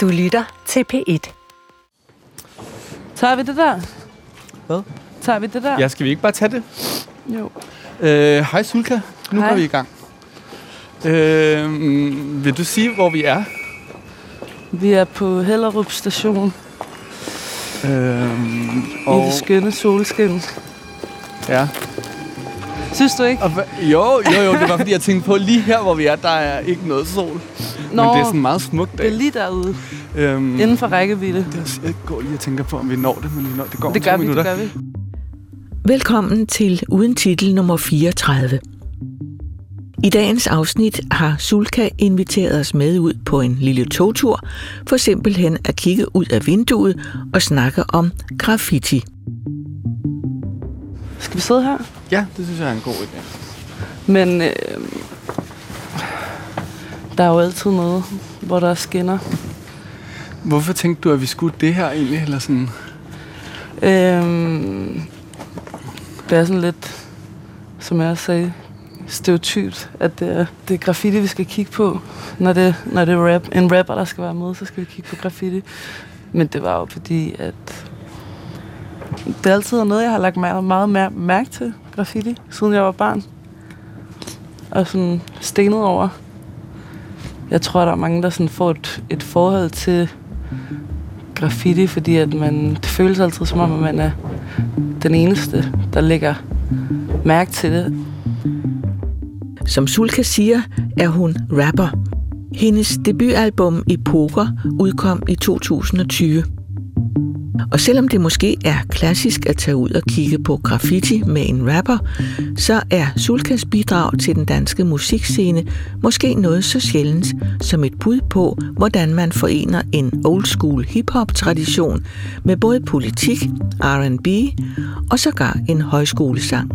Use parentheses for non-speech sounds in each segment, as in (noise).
Du lytter til P1. Tager vi det der? Hvad? Tager vi det der? Ja, skal vi ikke bare tage det? Jo. Øh, hej Sulka, nu Hej. går vi i gang. Øh, vil du sige, hvor vi er? Vi er på Hellerup station Øh, og... i det skønne solskin. ja. Synes du ikke? Og jo, jo, jo, det var fordi, jeg tænkte på, lige her, hvor vi er, der er ikke noget sol. Nå, Men det er sådan en meget smuk dag. det er lige derude. Øhm, Inden for rækkevidde. jeg går lige og tænker på, om vi når det, men vi når, det går Det gør vi, det minutter. gør vi. Velkommen til Uden Titel nummer 34. I dagens afsnit har Sulka inviteret os med ud på en lille togtur, for simpelthen at kigge ud af vinduet og snakke om graffiti. Vi sidde her? Ja, det synes jeg er en god idé. Men øh, der er jo altid noget, hvor der er skinner. Hvorfor tænkte du, at vi skulle det her egentlig? Eller sådan? Øhm, det er sådan lidt, som jeg også sagde, stereotypt, at det er, det er graffiti, vi skal kigge på. Når det, når det er rap, en rapper, der skal være med, så skal vi kigge på graffiti. Men det var jo fordi, at det altid noget, jeg har lagt meget, meget mær- mærke til, graffiti, siden jeg var barn. Og sådan stenet over. Jeg tror, der er mange, der sådan får et, et forhold til graffiti, fordi at man, det føles altid som om, at man er den eneste, der lægger mærke til det. Som Sulka siger, er hun rapper. Hendes debutalbum i Poker udkom i 2020. Og selvom det måske er klassisk at tage ud og kigge på graffiti med en rapper, så er Sulkas bidrag til den danske musikscene måske noget så sjældent som et bud på, hvordan man forener en old school hip-hop tradition med både politik, R&B og sågar en højskolesang.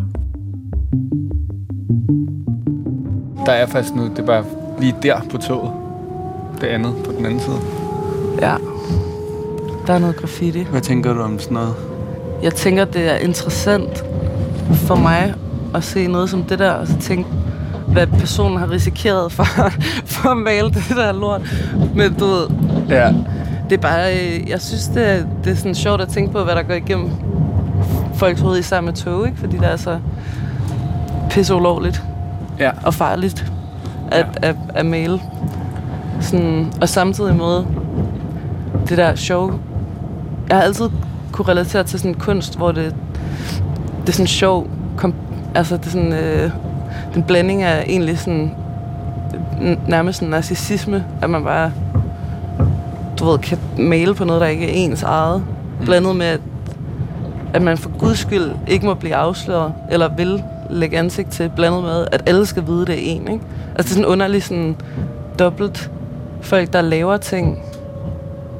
Der er faktisk noget, det er bare lige der på toget. Det andet på den anden side. Ja. Der er noget graffiti. Hvad tænker du om sådan noget? Jeg tænker, det er interessant for mig at se noget som det der, og så tænke, hvad personen har risikeret for, (laughs) for at male det der lort. Men du ved, Ja. det er bare, øh, jeg synes, det er, det er sådan sjovt at tænke på, hvad der går igennem folks hoved i samme tog, ikke? Fordi det er så pisse ulovligt Ja. og farligt at, ja. at, at male. Sådan, og samtidig med det der show. Jeg har altid kunne relatere til sådan kunst, hvor det, det er sådan sjov, kom, altså det er sådan, øh, den blanding af egentlig sådan, nærmest sådan narcissisme, at man bare, du ved, kan male på noget, der ikke er ens eget. Blandet med, at, at man for guds skyld ikke må blive afsløret, eller vil lægge ansigt til, blandet med, at alle skal vide, det er en, ikke? Altså det er sådan underligt sådan dobbelt folk, der laver ting,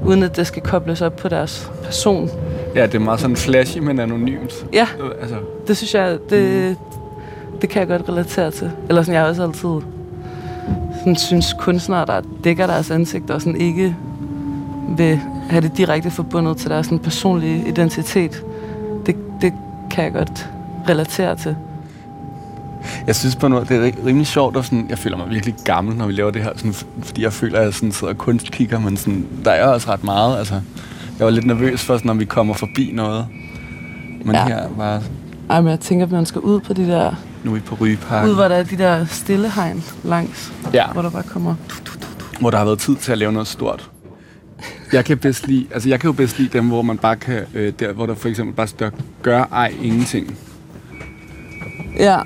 uden at det skal kobles op på deres person. Ja, det er meget sådan flashy, men anonymt. Ja, Altså, det synes jeg, det, det kan jeg godt relatere til. Eller sådan, jeg har også altid sådan, synes kunstnere, der dækker deres ansigt og sådan ikke vil have det direkte forbundet til deres sådan, personlige identitet. Det, det kan jeg godt relatere til. Jeg synes på noget, det er ri- rimelig sjovt, og sådan, jeg føler mig virkelig gammel, når vi laver det her, sådan, fordi jeg føler, at jeg sådan sidder og kunstkigger, men sådan, der er også ret meget. Altså, jeg var lidt nervøs for, sådan, når vi kommer forbi noget. Men ja. her var, Ej, men jeg tænker, at man skal ud på de der... nu er vi på Rygeparken, Ud, hvor der er de der stillehegn langs, ja, hvor der bare kommer... hvor der har været tid til at lave noget stort. Jeg kan bedst lide, altså jeg kan jo bedst lide dem, hvor man bare kan, øh, der hvor der for eksempel bare står, gør ej ingenting. Ja.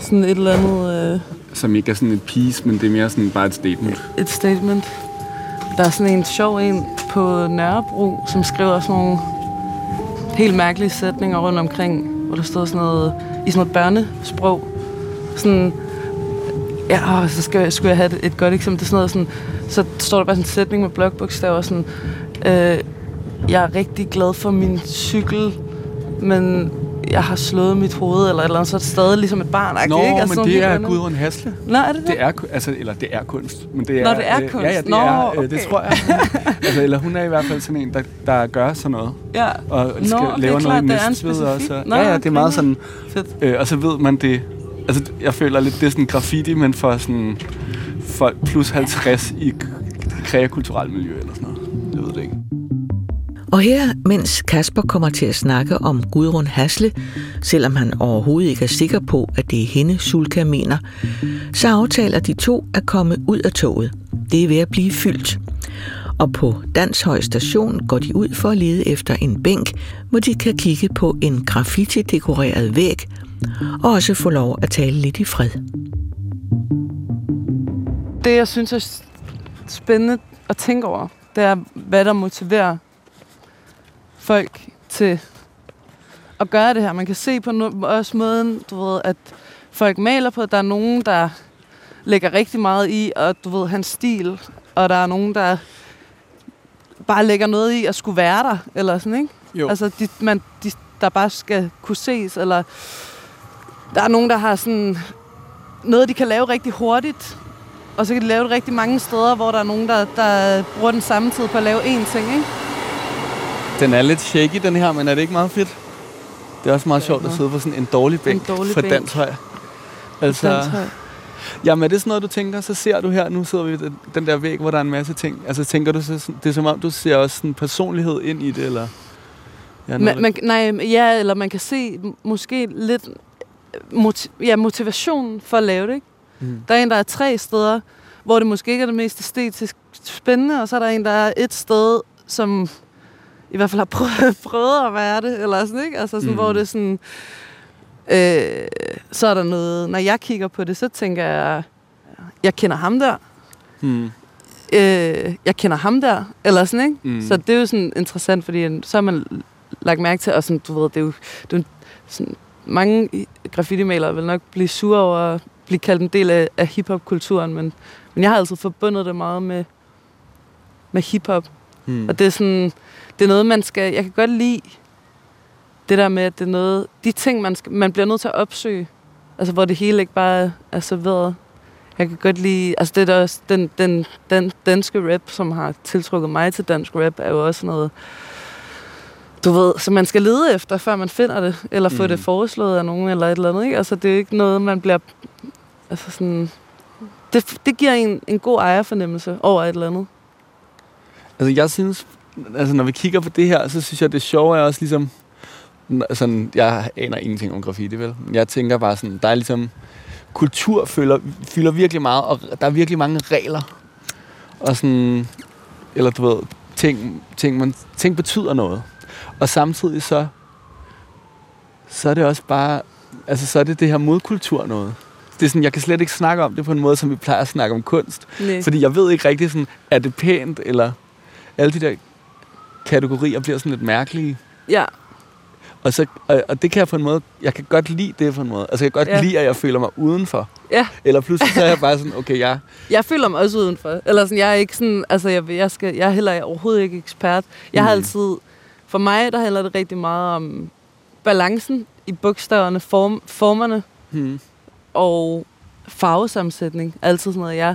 Sådan et eller andet... Øh, Som ikke er sådan et piece, men det er mere sådan bare et statement. et statement. Der er sådan en sjov en på Nørrebro, som skriver sådan nogle helt mærkelige sætninger rundt omkring, hvor der står sådan noget i sådan noget børnesprog. Sådan, ja, åh, så skal, jeg- skulle jeg have et, et godt eksempel. Det er sådan noget sådan, så står der bare sådan en sætning med blokbogstaver, sådan, øh, jeg er rigtig glad for min cykel, men jeg har slået mit hoved, eller eller så er det stadig ligesom et barn. Nå, ikke? men Altså, sådan det er. Gudrun Hasle. Nå, er det det? Det er, altså, eller det er kunst. Men det er, Nå, det er øh, kunst. Ja, ja, det, Nå, er, øh, det okay. tror jeg. (laughs) altså, eller hun er i hvert fald sådan en, der, der gør sådan noget. Ja. Og Nå, skal okay, lave klart, noget det er Næstved specifik- også. Nå, ja, ja, det er meget sådan... Øh, og så ved man det... Altså, jeg føler lidt, det er sådan graffiti, men for sådan folk plus 50 i kreakulturelt miljø eller sådan noget. Jeg ved det ikke. Og her, mens Kasper kommer til at snakke om Gudrun Hasle, selvom han overhovedet ikke er sikker på, at det er hende, Sulka mener, så aftaler de to at komme ud af toget. Det er ved at blive fyldt. Og på Danshøj station går de ud for at lede efter en bænk, hvor de kan kigge på en graffiti-dekoreret væg, og også få lov at tale lidt i fred. Det, jeg synes er spændende at tænke over, det er, hvad der motiverer folk til at gøre det her. Man kan se på no- også måden, du ved, at folk maler på. Der er nogen, der lægger rigtig meget i, og du ved, hans stil. Og der er nogen, der bare lægger noget i at skulle være der, eller sådan, ikke? Jo. Altså, de, man, de, der bare skal kunne ses, eller der er nogen, der har sådan noget, de kan lave rigtig hurtigt, og så kan de lave det rigtig mange steder, hvor der er nogen, der, der bruger den samme tid på at lave én ting, ikke? Den er lidt shaky, den her, men er det ikke meget fedt? Det er også meget sjovt at sidde på sådan en dårlig bænk dårlig for bænk. Danshøj. Altså, Danshøj. jamen er det sådan noget, du tænker, så ser du her, nu sidder vi ved den- der væg, hvor der er en masse ting. Altså tænker du så, det er som om, du ser også sådan personlighed ind i det, eller? Ja, Man, man, nej, ja, eller man kan se måske lidt moti- ja, motivation for at lave det. Ikke? Mm. Der er en, der er tre steder, hvor det måske ikke er det mest æstetisk spændende, og så er der en, der er et sted, som i hvert fald har prøvet, (laughs) prøvet at være det, eller sådan, ikke? Altså sådan, Mm. mm. hvor det er sådan... Øh, så er der noget... Når jeg kigger på det, så tænker jeg, jeg kender ham der, Hmm. øh, jeg kender ham der, eller sådan, ikke? Mm. Så det er jo sådan interessant, fordi så har man lagt mærke til, og sådan, du ved, det er jo, det er jo sådan, mange graffiti-malere vil nok blive sure over at blive kaldt en del af, af hip-hop-kulturen, men, men jeg har altid forbundet det meget med, med hip-hop. Hmm. Og det er sådan, det er noget, man skal, jeg kan godt lide det der med, at det er noget, de ting, man, skal, man bliver nødt til at opsøge, altså hvor det hele ikke bare er serveret. Jeg kan godt lide, altså det er også, den, den, den danske rap, som har tiltrukket mig til dansk rap, er jo også noget, du ved, så man skal lede efter, før man finder det, eller få Mm. mm. det foreslået af nogen, eller et eller andet, ikke? Altså det er ikke noget, man bliver, altså sådan, det, det giver en, en god ejerfornemmelse over et eller andet. Altså, jeg synes, altså, når vi kigger på det her, så synes jeg, det sjove er også ligesom, sådan, jeg aner ingenting om graffiti, vel? Jeg tænker bare sådan, der er ligesom, kultur fylder, fylder virkelig meget, og der er virkelig mange regler. Og sådan, eller du ved, ting, ting, man, ting betyder noget. Og samtidig så, så er det også bare, altså så er det det her modkultur noget. Det er sådan, jeg kan slet ikke snakke om det på en måde, som vi plejer at snakke om kunst. Nej. Fordi jeg ved ikke rigtig sådan, er det pænt, eller alle de der kategorier bliver sådan lidt mærkelige. Ja, Og, så, og, og det kan jeg på en måde, jeg kan godt lide det på en måde. Altså jeg kan godt Ja. ja. lide, at jeg føler mig udenfor. ja. Eller pludselig så er jeg bare sådan, okay, jeg, (laughs) Jeg føler mig også udenfor. Eller sådan, jeg er ikke sådan, altså jeg, jeg, skal, jeg er heller overhovedet ikke ekspert. Jeg har Mm. altid, for mig, der handler det rigtig meget om balancen i bogstaverne, form, formerne hmm, og farvesammensætning. Altid sådan noget, jeg...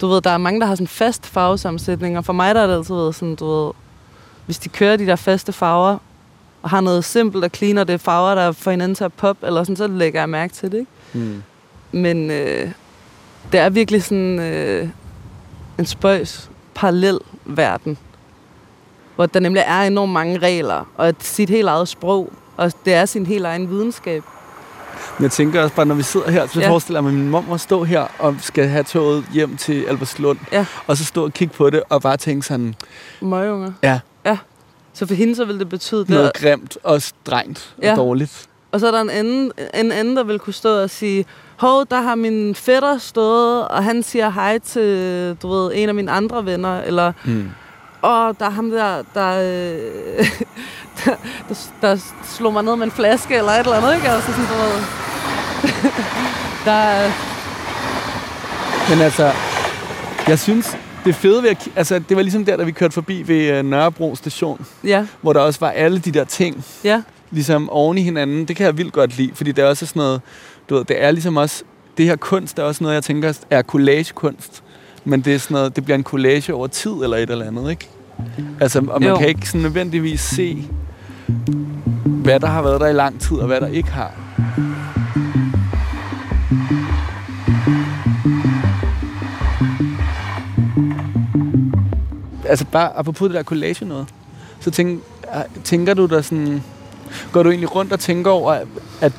Du ved, der er mange, der har sådan fast farvesammensætning, og for mig der er det altid været sådan, du ved, hvis de kører de der faste farver, og har noget simpelt og clean, og det er farver, der får hinanden til at poppe, eller sådan, så lægger jeg mærke til det, ikke? hmm. Men øh, det er virkelig sådan øh, en spøjs parallel verden, hvor der nemlig er enormt mange regler, og sit helt eget sprog, og det er sin helt egen videnskab. Men jeg tænker også bare, når vi sidder her, så Ja. ja. forestiller jeg mig, at min mor står her og skal have toget hjem til Albertslund. Ja. Og så stå og kigge på det og bare tænke sådan, Møgunger. ja, Så for hende så vil det betyde noget grimt og strengt Ja. og dårligt. Og så er der en anden, en anden, der vil kunne stå og sige, hov, der har min fætter stået, og han siger hej til, du ved, en af mine andre venner, eller Hmm. Og der er ham der, der, øh, der, (laughs) der, der slog mig ned med en flaske eller et eller andet, ikke? Altså sådan, du ved. (laughs) der, er- Men altså, jeg synes, det fede ved at... Altså, det var ligesom der, da vi kørte forbi ved øh, Nørrebro station, ja, hvor der også var alle de der ting, ja, ligesom oven i hinanden. Det kan jeg vildt godt lide, fordi det er også sådan noget... Du ved, det er ligesom også... Det her kunst er også noget, jeg tænker er collagekunst. Men det er sådan noget, det bliver en collage over tid eller et eller andet, ikke? Altså, og man Jo. kan ikke sådan nødvendigvis se, hvad der har været der i lang tid, og hvad der ikke har. altså bare apropos det der collage noget, så tænk, tænker du der sådan, går du egentlig rundt og tænker over, at,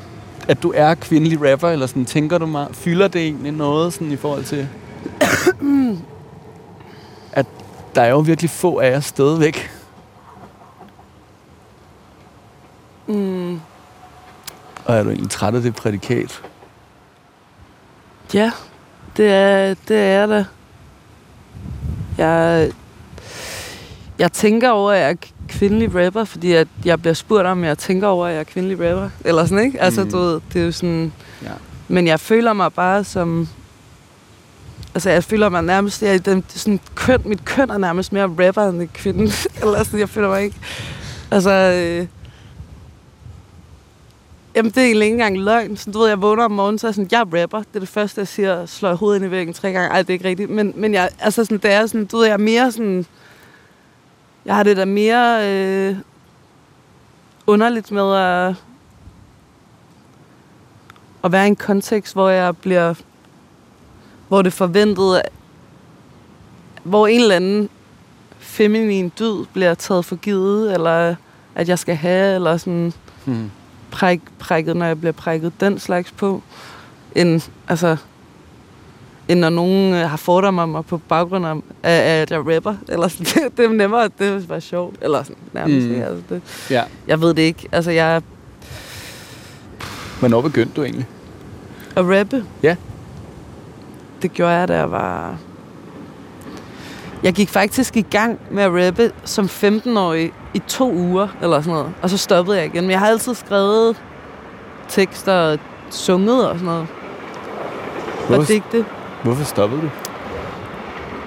at du er kvindelig rapper, eller sådan, tænker du meget, fylder det egentlig noget sådan i forhold til, at der er jo virkelig få af jer stadigvæk. Mm, Og er du egentlig træt af det prædikat? ja, det er, det er da. Jeg, jeg tænker over, at jeg er kvindelig rapper, fordi at jeg bliver spurgt om, jeg tænker over, at jeg er kvindelig rapper. Eller sådan, ikke? Altså, Mm. du ved, det er jo sådan... Ja. Men jeg føler mig bare som... Altså, jeg føler mig nærmest... Jeg, den, sådan, køn, mit køn er nærmest mere rapper end kvinden. kvinde. (laughs) Eller sådan, jeg føler mig ikke... Altså... Øh, jamen, det er egentlig ikke engang løgn. Så, du ved, jeg vågner om morgenen, så er jeg sådan, jeg rapper. Det er det første, jeg siger, slår hovedet ind i væggen tre gange. Ej, det er ikke rigtigt. Men, men jeg, altså, sådan, det er sådan, du ved, jeg er mere sådan... Jeg har det der mere øh, underligt med at, at være i en kontekst, hvor jeg bliver... Hvor det forventet, hvor en eller anden feminin dyd bliver taget for givet, eller at jeg skal have, eller sådan Hmm. præk, prækket, når jeg bliver prækket den slags på, end, altså, end når nogen øh, har fordomme om mig på baggrund af, at jeg rapper. (laughs) Eller sådan, det, det er nemmere, det var sjovt. Eller sådan, nærmest. Mm. Mm. Altså, det, Ja. jeg ved det ikke. Altså, jeg Hvornår begyndte du egentlig? at rappe. Ja. Det gjorde jeg, da jeg var... Jeg gik faktisk i gang med at rappe som 15-årig i to uger, eller sådan noget. Og så stoppede jeg igen. Men jeg har altid skrevet tekster og sunget og sådan noget. Og Hvorfor, digte. hvorfor stoppede du?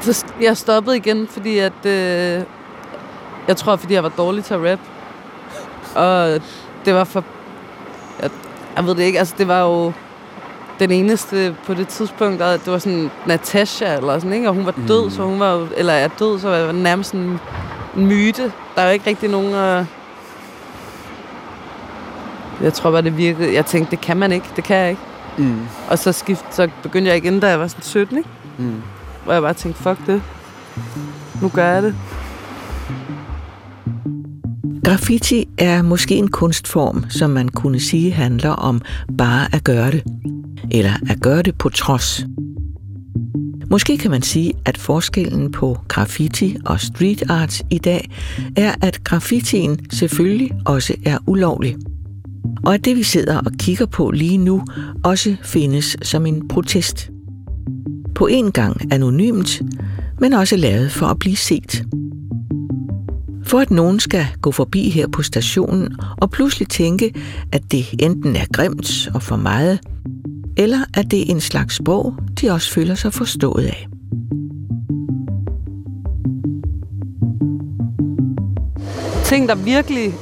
Så jeg stoppede igen, fordi at... Øh, jeg tror, fordi jeg var dårlig til at rap. Og det var for... Jeg, jeg ved det ikke, altså det var jo den eneste på det tidspunkt, og det var sådan Natasha eller sådan, ikke? Og hun var død, Mm. så hun var jo, eller er død, så var nærmest en myte. Der er jo ikke rigtig nogen... Øh, jeg tror bare, det virkede... Jeg tænkte, det kan man ikke, det kan jeg ikke. Mm. Og så, skift, så begyndte jeg igen, da jeg var sådan 17, ikke? Mm. Hvor jeg bare tænkte, fuck det. Nu gør jeg det. Graffiti er måske en kunstform, som man kunne sige handler om bare at gøre det. Eller at gøre det på trods. Måske kan man sige, at forskellen på graffiti og street art i dag er, at graffitien selvfølgelig også er ulovlig. Og at det, vi sidder og kigger på lige nu, også findes som en protest. På en gang anonymt, men også lavet for at blive set. For at nogen skal gå forbi her på stationen og pludselig tænke, at det enten er grimt og for meget, eller at det er en slags sprog, de også føler sig forstået af. Ting, der virkelig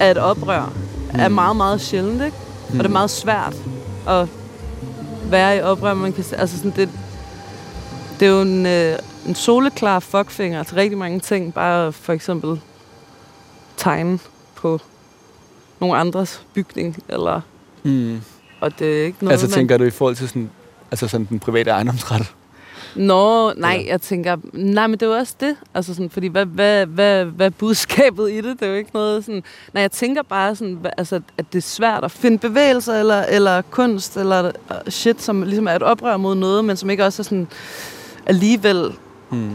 er et oprør, er meget, meget sjældent, ikke? Og det er meget svært at være i oprør. Man kan, altså sådan, det, det er jo en, øh, en soleklar fuckfinger til rigtig mange ting. Bare for eksempel tegne på nogle andres bygning, eller, Mm. Og det er ikke noget, Altså man... tænker du i forhold til sådan, altså sådan den private ejendomsret? Nå, nej, Eller? jeg tænker, nej, men det er jo også det. Altså sådan, fordi hvad, hvad, hvad, hvad er budskabet i det? Det er jo ikke noget sådan... Nej, jeg tænker bare sådan, altså, at det er svært at finde bevægelser, eller, eller kunst, eller øh, shit, som ligesom er et oprør mod noget, men som ikke også er sådan alligevel Mm.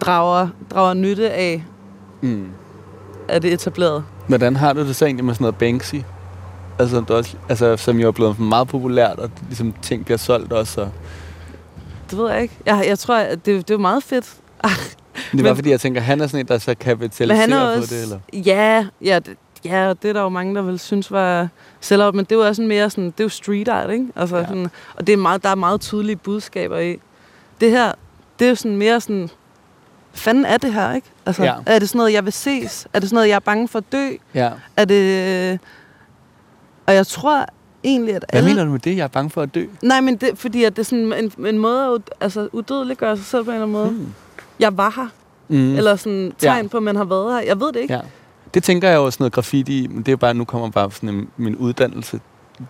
drager, drager nytte af, Mm. af det etableret. Hvordan har du det så egentlig med sådan noget Banksy? Altså, du også, altså, som jo er blevet meget populært, og ligesom ting bliver solgt også. Og Det ved jeg ikke. Jeg, jeg tror, at det, det er meget fedt. det er bare fordi, jeg tænker, han er sådan en, der så kapitaliserer er på også... det, eller? Ja, ja, det, ja, det er der jo mange, der vil synes var sellout, men det er jo også sådan mere sådan, det er jo street art, ikke? Altså, Ja. sådan, og det er meget, der er meget tydelige budskaber i. Det her, det er jo sådan mere sådan, fanden er det her, ikke? Altså, Ja. er det sådan noget, jeg vil ses? Er det sådan noget, jeg er bange for at dø? Ja. Er det... Og jeg tror egentlig, at Hvad alle... mener du med det? Jeg er bange for at dø. Nej, men det, fordi at det er sådan en, en måde at altså, udødeliggøre sig selv på en eller anden måde. Mm. Jeg var her. Mm. Eller sådan tegn Ja. på, at man har været her. Jeg ved det ikke. Ja. Det tænker jeg jo sådan noget graffiti men det er jo bare, nu kommer bare sådan en, min uddannelse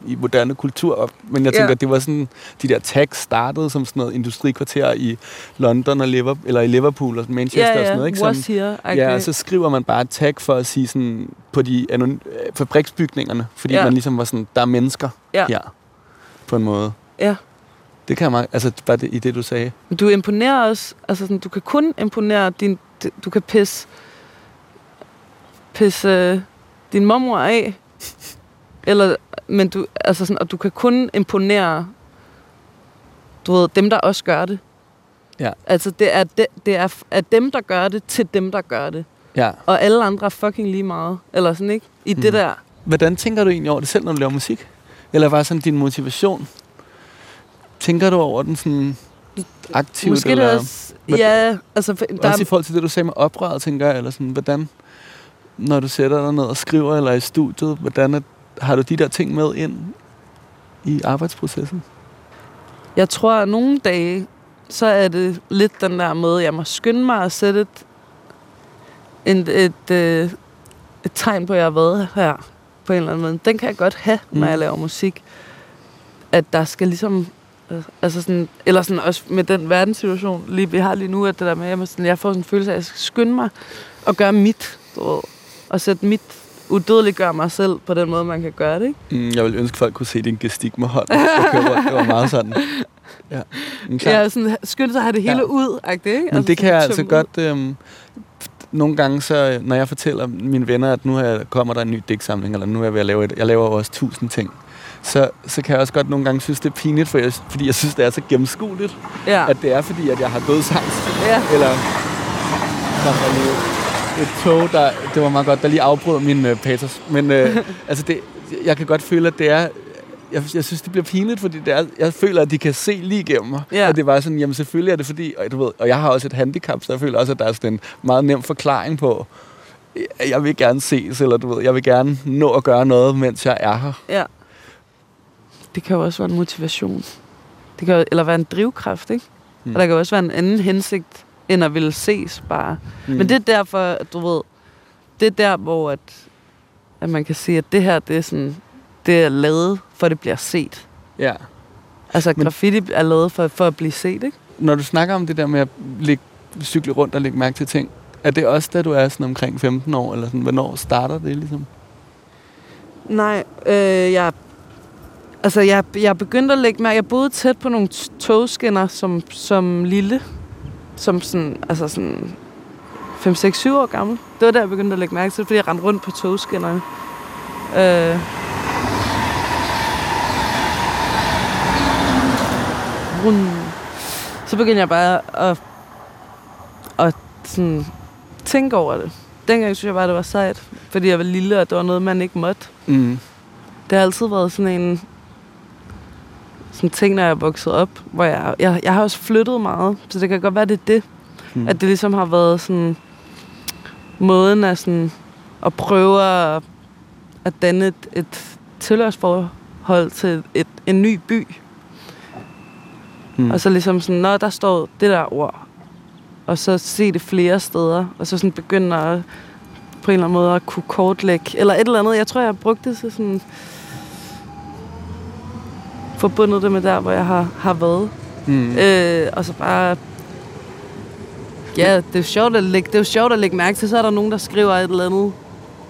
i moderne kultur op. Men jeg Ja. tænker, at det var sådan, de der tags startede som sådan noget industrikvarter i London og Liverpool, eller i Liverpool og Manchester ja, og sådan ja, noget. Ikke? was here. Ja, og så skriver man bare et tag for at sige sådan, på de anon- øh, fabriksbygningerne, fordi Ja. ja. man ligesom var sådan, der er mennesker Ja. her, på en måde. Ja. Det kan man, altså bare det, i det, du sagde. Du imponerer også, altså sådan, du kan kun imponere din, du kan pisse, pisse øh, din mormor af, eller, men du, altså sådan, og du kan kun imponere, du ved, dem, der også gør det. Ja. Altså, det er, de, det er af dem, der gør det, til dem, der gør det. Ja. Og alle andre er fucking lige meget. Eller sådan, ikke? I mm. det der. Hvordan tænker du egentlig over det selv, når du laver musik? Eller var sådan din motivation? Tænker du over den sådan aktivt? Måske eller? det er også, Hvad- ja, altså, for- der, Også i forhold til det, du sagde med oprøret, tænker jeg, eller sådan, hvordan, når du sætter dig ned og skriver, eller i studiet, hvordan er, har du de der ting med ind i arbejdsprocessen? Jeg tror, at nogle dage, så er det lidt den der måde, jeg må skynde mig at sætte et, et, et, øh, et tegn på, at jeg har været her på en eller anden måde. Den kan jeg godt have, når Mm. jeg laver musik. At der skal ligesom... øh, Altså sådan, eller sådan også med den verdenssituation, lige, vi har lige nu, at det der med, at jeg, sådan, jeg får sådan en følelse af, at jeg skal skynde mig og gøre mit, ved, og sætte mit, udødeliggøre mig selv på den måde, man kan gøre det, ikke? Mm, jeg vil ønske, folk kunne se din gestik med hånden. Det var meget sådan. Ja, Men. Ja, sådan skynde sig at have det hele Ja. ud, ikke? Men det kan jeg altså godt... Øhm, nogle gange, så, når jeg fortæller mine venner, at nu her kommer der en ny digtsamling, eller nu er jeg ved at lave et, jeg laver også tusind ting, så, så kan jeg også godt nogle gange synes, det er pinligt, for jeg, fordi jeg synes, det er så gennemskueligt, Ja. at det er fordi, at jeg har dødsangst. ja. Eller der var lige et tog, der, det var meget godt, der lige afbrød min øh, patos. Men øh, (laughs) altså det, jeg kan godt føle, at det er, jeg, jeg synes, det bliver pinligt, fordi det er, jeg føler, at de kan se lige igennem mig. Ja. Og det var sådan, jamen selvfølgelig er det fordi, og, du ved, og jeg har også et handicap, så jeg føler også, at der er sådan en meget nem forklaring på, at jeg vil gerne ses, eller du ved, jeg vil gerne nå at gøre noget, mens jeg er her. Ja. Det kan jo også være en motivation. Det kan jo, eller være en drivkraft, ikke? Mm. Og der kan jo også være en anden hensigt, end at ville ses bare. Mm. Men det er derfor, du ved, det er der, hvor at, at man kan sige, at det her, det er sådan, det er lavet, for at det bliver set. Ja. Altså, Men- graffiti er lavet for, for at blive set, ikke? Når du snakker om det der med at ligge, cykle rundt og lægge mærke til ting, er det også da du er sådan omkring 15 år, eller sådan, hvornår starter det ligesom? Nej, øh, jeg... Altså, jeg, jeg begyndte at lægge mærke... Jeg boede tæt på nogle togskinner som, som lille. Som sådan... Altså sådan... 5, 6, 7 år gammel. Det var der, jeg begyndte at lægge mærke til, fordi jeg rendte rundt på togskinnerne. Øh, rund. Så begyndte jeg bare at, at sådan, tænke over det. Dengang synes jeg bare, det var sejt, fordi jeg var lille, og det var noget, man ikke måtte. Mm. Det har altid været sådan en sådan ting, når jeg er vokset op, hvor jeg, jeg, jeg har også flyttet meget, så det kan godt være, det er det, Mm. at det ligesom har været sådan måden at, sådan, at prøve at, at danne et, et tilhørsforhold til et, en ny by. Mm. Og så ligesom sådan, når der står det der ord, og så se det flere steder, og så sådan begynde at på en eller anden måde at kunne kortlægge, eller et eller andet. Jeg tror, jeg har brugt det til sådan forbundet det med der, hvor jeg har, har været. Mm. Øh, og så bare... Ja, det er, jo sjovt at lægge, det er jo sjovt at lægge mærke til. Så er der nogen, der skriver et eller andet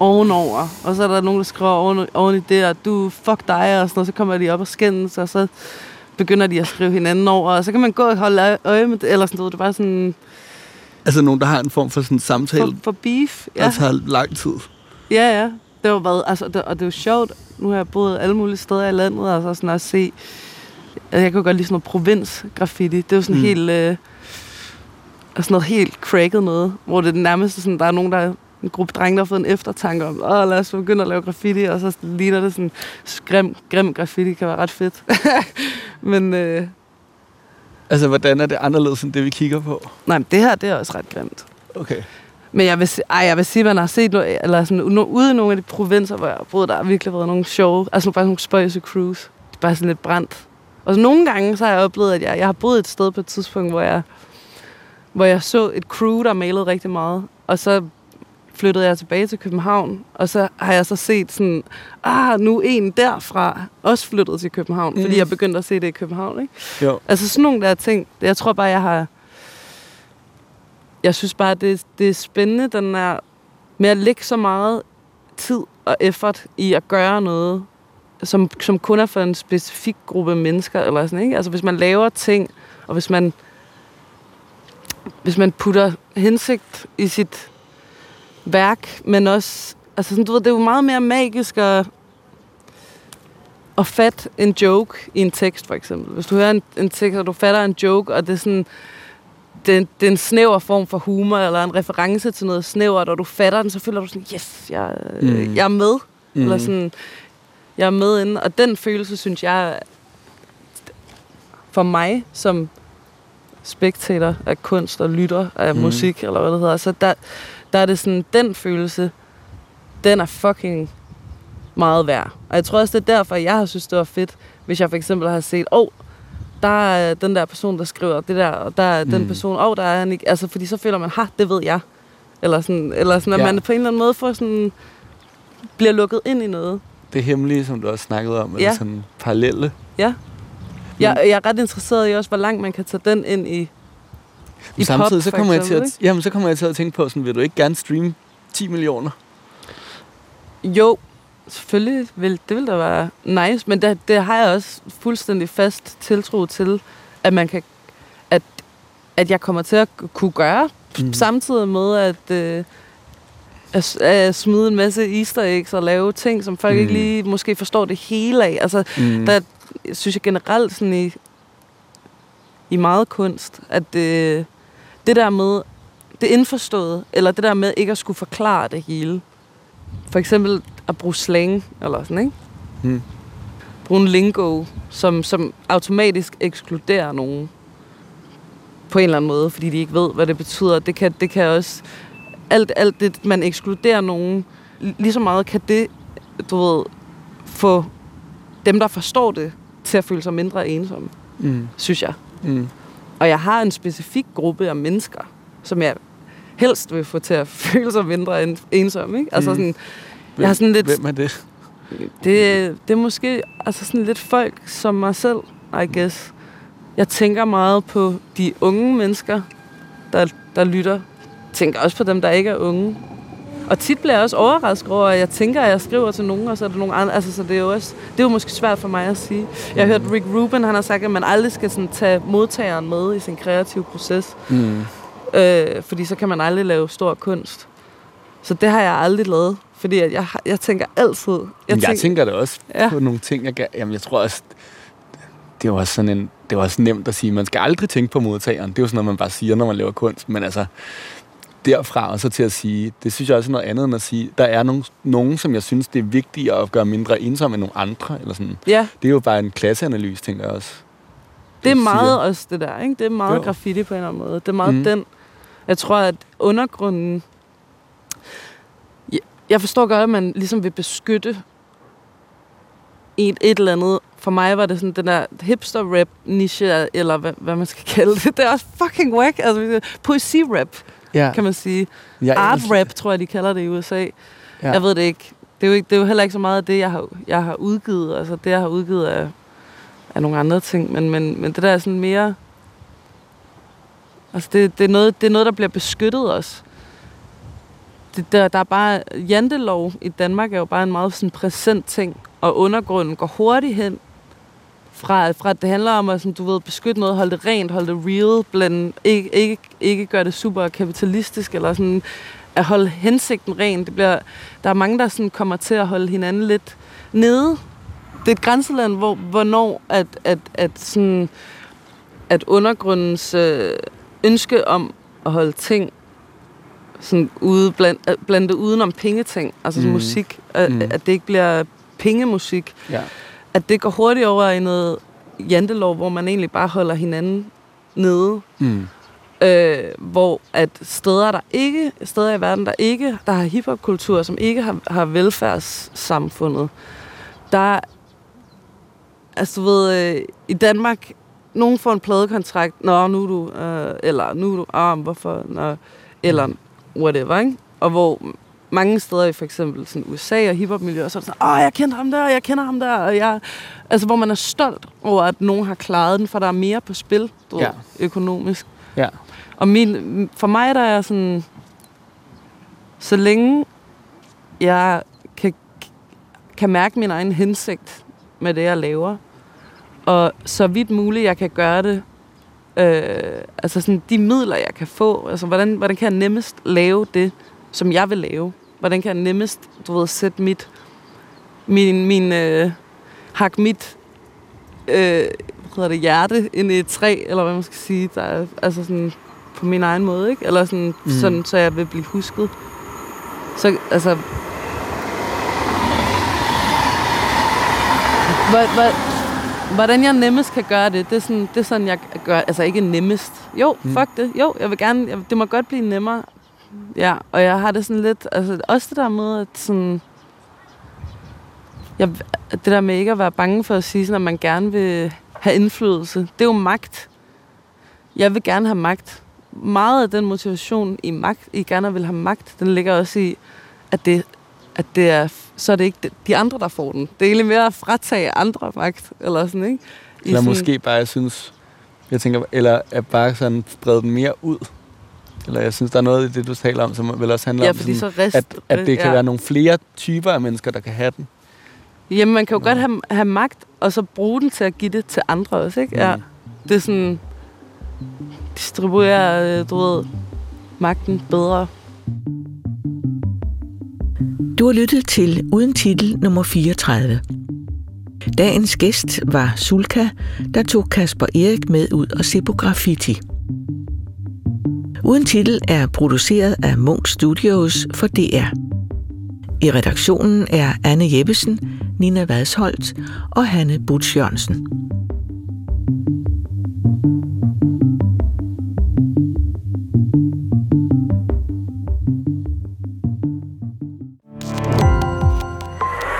ovenover. Og så er der nogen, der skriver oven, oven i det, og du, fuck dig, og sådan noget. Så kommer de op og skændes, og så begynder de at skrive hinanden over. Og så kan man gå og holde øje- med det, eller sådan noget. Det er bare sådan Altså nogen, der har en form for sådan samtale, for, for beef. ja. der tager lang tid. Ja, ja. Det var været, altså, det, og det jo sjovt. Nu har jeg boet alle mulige steder i landet, og så sådan at se... Altså, jeg jo godt lide sådan noget provins-graffiti. Det jo sådan Mm. helt... Øh, sådan noget helt cracket noget, hvor det er nærmest sådan, der er nogen, der er en gruppe drenge, der har fået en eftertanke om, åh, lad os begynde at lave graffiti, og så ligner det sådan, grim, grim graffiti kan være ret fedt. (laughs) men øh, Altså, hvordan er det anderledes end det, vi kigger på? nej, men det her, det er også ret grimt. Okay. Men jeg vil, ej, jeg vil sige, at man har set eller sådan, no, ude i nogle af de provinser, hvor jeg har boet, der har virkelig været nogle sjove, altså bare nogle spøjse crews. Det er bare sådan lidt brændt. Og så nogle gange, så har jeg oplevet, at jeg, jeg har boet et sted på et tidspunkt, hvor jeg, hvor jeg så et crew, der malede rigtig meget. Og så flyttede jeg tilbage til København, og så har jeg så set sådan, ah, nu en derfra også flyttet til København, mm. fordi jeg begyndte at se det i København, ikke? Jo. Altså sådan nogle der ting, jeg tror bare, jeg har... Jeg synes bare, det, det er spændende, den er med at lægge så meget tid og effort i at gøre noget, som, som kun er for en specifik gruppe mennesker, eller sådan, ikke? Altså hvis man laver ting, og hvis man hvis man putter hensigt i sit værk, men også, altså sådan, du ved, det er jo meget mere magisk at, at fatte en joke i en tekst, for eksempel. Hvis du hører en, en tekst, og du fatter en joke, og det er sådan, det, er, det er en snæver form for humor, eller en reference til noget snævert, og du fatter den, så føler du sådan, yes, jeg, mm. jeg er med. Mm. Eller sådan, jeg er med inde. Og den følelse, synes jeg, for mig, som spektator af kunst og lytter af mm. musik, eller hvad det hedder, så der, der er det sådan, den følelse, den er fucking meget værd. Og jeg tror også, det er derfor, jeg har synes, det var fedt, hvis jeg for eksempel har set, åh, oh, der er den der person, der skriver det der, og der er mm. den person, oh, der er han ikke. Altså, fordi så føler man, ha, det ved jeg. Eller sådan, eller sådan at ja. man på en eller anden måde får sådan, bliver lukket ind i noget. Det hemmelige, som du også snakkede om, ja. eller sådan parallelle. Ja. Jeg, jeg er ret interesseret i også, hvor langt man kan tage den ind i, i Samtidig pop, så kommer, eksempel, jeg til at, jamen, så kommer jeg til at tænke på, sådan, vil du ikke gerne streame 10 millioner? Jo, selvfølgelig vil det vil da være nice, men det, det har jeg også fuldstændig fast tiltro til, at man kan, at, at jeg kommer til at kunne gøre, mm. samtidig med at, øh, at, at smide en masse easter eggs og lave ting, som folk mm. ikke lige måske forstår det hele af. Altså, mm. der synes jeg generelt sådan i, i meget kunst, at det, det der med det indforståede, eller det der med ikke at skulle forklare det hele. For eksempel at bruge slang, eller sådan, ikke? Hmm. Bruge en lingo, som, som automatisk ekskluderer nogen på en eller anden måde, fordi de ikke ved, hvad det betyder. Det kan, det kan også... Alt, alt det, man ekskluderer nogen, lige så meget kan det, du ved, få dem, der forstår det, til at føle sig mindre ensomme, mm. synes jeg. Mm. Og jeg har en specifik gruppe af mennesker, som jeg helst vil få til at (laughs) føle sig mindre ensomme. Ikke? Altså mm. sådan, hvem, jeg har sådan lidt, hvem er det? det? Det er måske altså sådan lidt folk som mig selv, I guess. Jeg tænker meget på de unge mennesker, der, der lytter. Tænker også på dem, der ikke er unge. Og tit bliver jeg også overrasket over, at jeg tænker, at jeg skriver til nogen, og så er der nogen andre. Altså, så det er jo også, det er jo måske svært for mig at sige. Jeg har hørt Rick Rubin, han har sagt, at man aldrig skal sådan, tage modtageren med i sin kreative proces. Mm. Øh, fordi så kan man aldrig lave stor kunst. Så det har jeg aldrig lavet. Fordi jeg, jeg, jeg tænker altid... Jeg, jeg tænker, tænker det også ja. på nogle ting. Jeg, jamen, jeg tror også, det er også sådan en, det er også nemt at sige, man skal aldrig tænke på modtageren. Det er jo sådan noget, man bare siger, når man laver kunst. Men altså, derfra og så til at sige, det synes jeg også er noget andet end at sige, der er nogen, nogen som jeg synes, det er vigtigt at gøre mindre ensomme end nogle andre. Eller sådan. Ja. Det er jo bare en klasseanalyse, tænker jeg også. Det, det er meget siger. også det der, ikke? Det er meget jo. graffiti på en eller anden måde. Det er meget mm. den. Jeg tror, at undergrunden... Jeg forstår godt, at man ligesom vil beskytte et, et eller andet. For mig var det sådan den der hipster-rap niche, eller hvad, hvad man skal kalde det. (laughs) Det er også fucking whack. Altså, poesi-rap ja. kan man sige. Ja, Art rap, tror jeg, de kalder det i USA. Ja. Jeg ved det ikke. Det er, jo ikke. det er jo heller ikke så meget af det, jeg har, jeg har udgivet. Altså det, jeg har udgivet af, af nogle andre ting. Men, men, men det der er sådan mere... Altså det, det, er noget, det er noget, der bliver beskyttet også. Det, der, der er bare... Jantelov i Danmark er jo bare en meget sådan præsent ting. Og undergrunden går hurtigt hen fra, fra at det handler om at sådan, du ved, beskytte noget, holde det rent, holde det real, blande, ikke, ikke, ikke gøre det super kapitalistisk, eller sådan at holde hensigten ren. Det bliver, der er mange, der sådan kommer til at holde hinanden lidt nede. Det er et grænseland, hvor, hvornår at, at, at, sådan, at undergrundens øh, ønske om at holde ting sådan ude, bland, blandt det udenom pengeting, altså mm. musik, at, mm. at det ikke bliver pengemusik. Ja at det går hurtigt over i noget jantelov, hvor man egentlig bare holder hinanden nede. Mm. Øh, hvor at steder, der ikke, steder i verden, der ikke, der har hiphopkultur, som ikke har, har velfærdssamfundet, der, altså du ved, øh, i Danmark, nogen får en pladekontrakt, nå, nu er du, øh, eller nu er du, ah, hvorfor, nå, eller whatever, ikke? Og hvor mange steder i for eksempel sådan USA og hiphop-miljøer, så er det sådan, åh, jeg kender ham der, jeg kender ham der, og jeg... Altså, hvor man er stolt over, at nogen har klaret den, for der er mere på spil, du ja. ved, økonomisk. Ja. Og min, for mig der er sådan, så længe jeg kan, kan mærke min egen hensigt med det, jeg laver, og så vidt muligt, jeg kan gøre det, øh, altså sådan de midler, jeg kan få, altså hvordan, hvordan kan jeg nemmest lave det, som jeg vil lave? Hvordan kan jeg nemmest, du ved, sætte mit, min, min, øh, hak mit, øh, hvad hedder det, hjerte ind i et træ, eller hvad man skal sige, der er, altså sådan, på min egen måde, ikke? Eller sådan, mm. sådan, så jeg vil blive husket. Så, altså... Hvor, hvor, hvordan jeg nemmest kan gøre det, det er sådan, det er sådan jeg gør, altså ikke nemmest. Jo, mm. fuck det. Jo, jeg vil gerne, jeg, det må godt blive nemmere. Ja, og jeg har det sådan lidt, altså også det der med, at sådan, jeg, det der med ikke at være bange for at sige, sådan, at man gerne vil have indflydelse, det er jo magt. Jeg vil gerne have magt meget af den motivation i magt, I gerne vil have magt, den ligger også i, at det, at det er, så er det ikke de andre, der får den. Det er egentlig mere at fratage andre magt, eller sådan, ikke? I eller sådan, måske bare, jeg synes, jeg tænker, eller at bare sådan brede den mere ud. Eller jeg synes, der er noget i det, du taler om, som vel også handler ja, om, sådan, så rest, at, at det kan ja. være nogle flere typer af mennesker, der kan have den. Jamen, man kan jo ja. godt have, have magt, og så bruge den til at give det til andre også, ikke? Mm. Ja. Det er sådan distribuere, øh, du ved, magten bedre. Du har lyttet til Uden Titel nummer 34. Dagens gæst var Sulka, der tog Kasper Erik med ud og se på graffiti. Uden Titel er produceret af Munk Studios for DR. I redaktionen er Anne Jeppesen, Nina Vadsholt og Hanne Butch Jørgensen.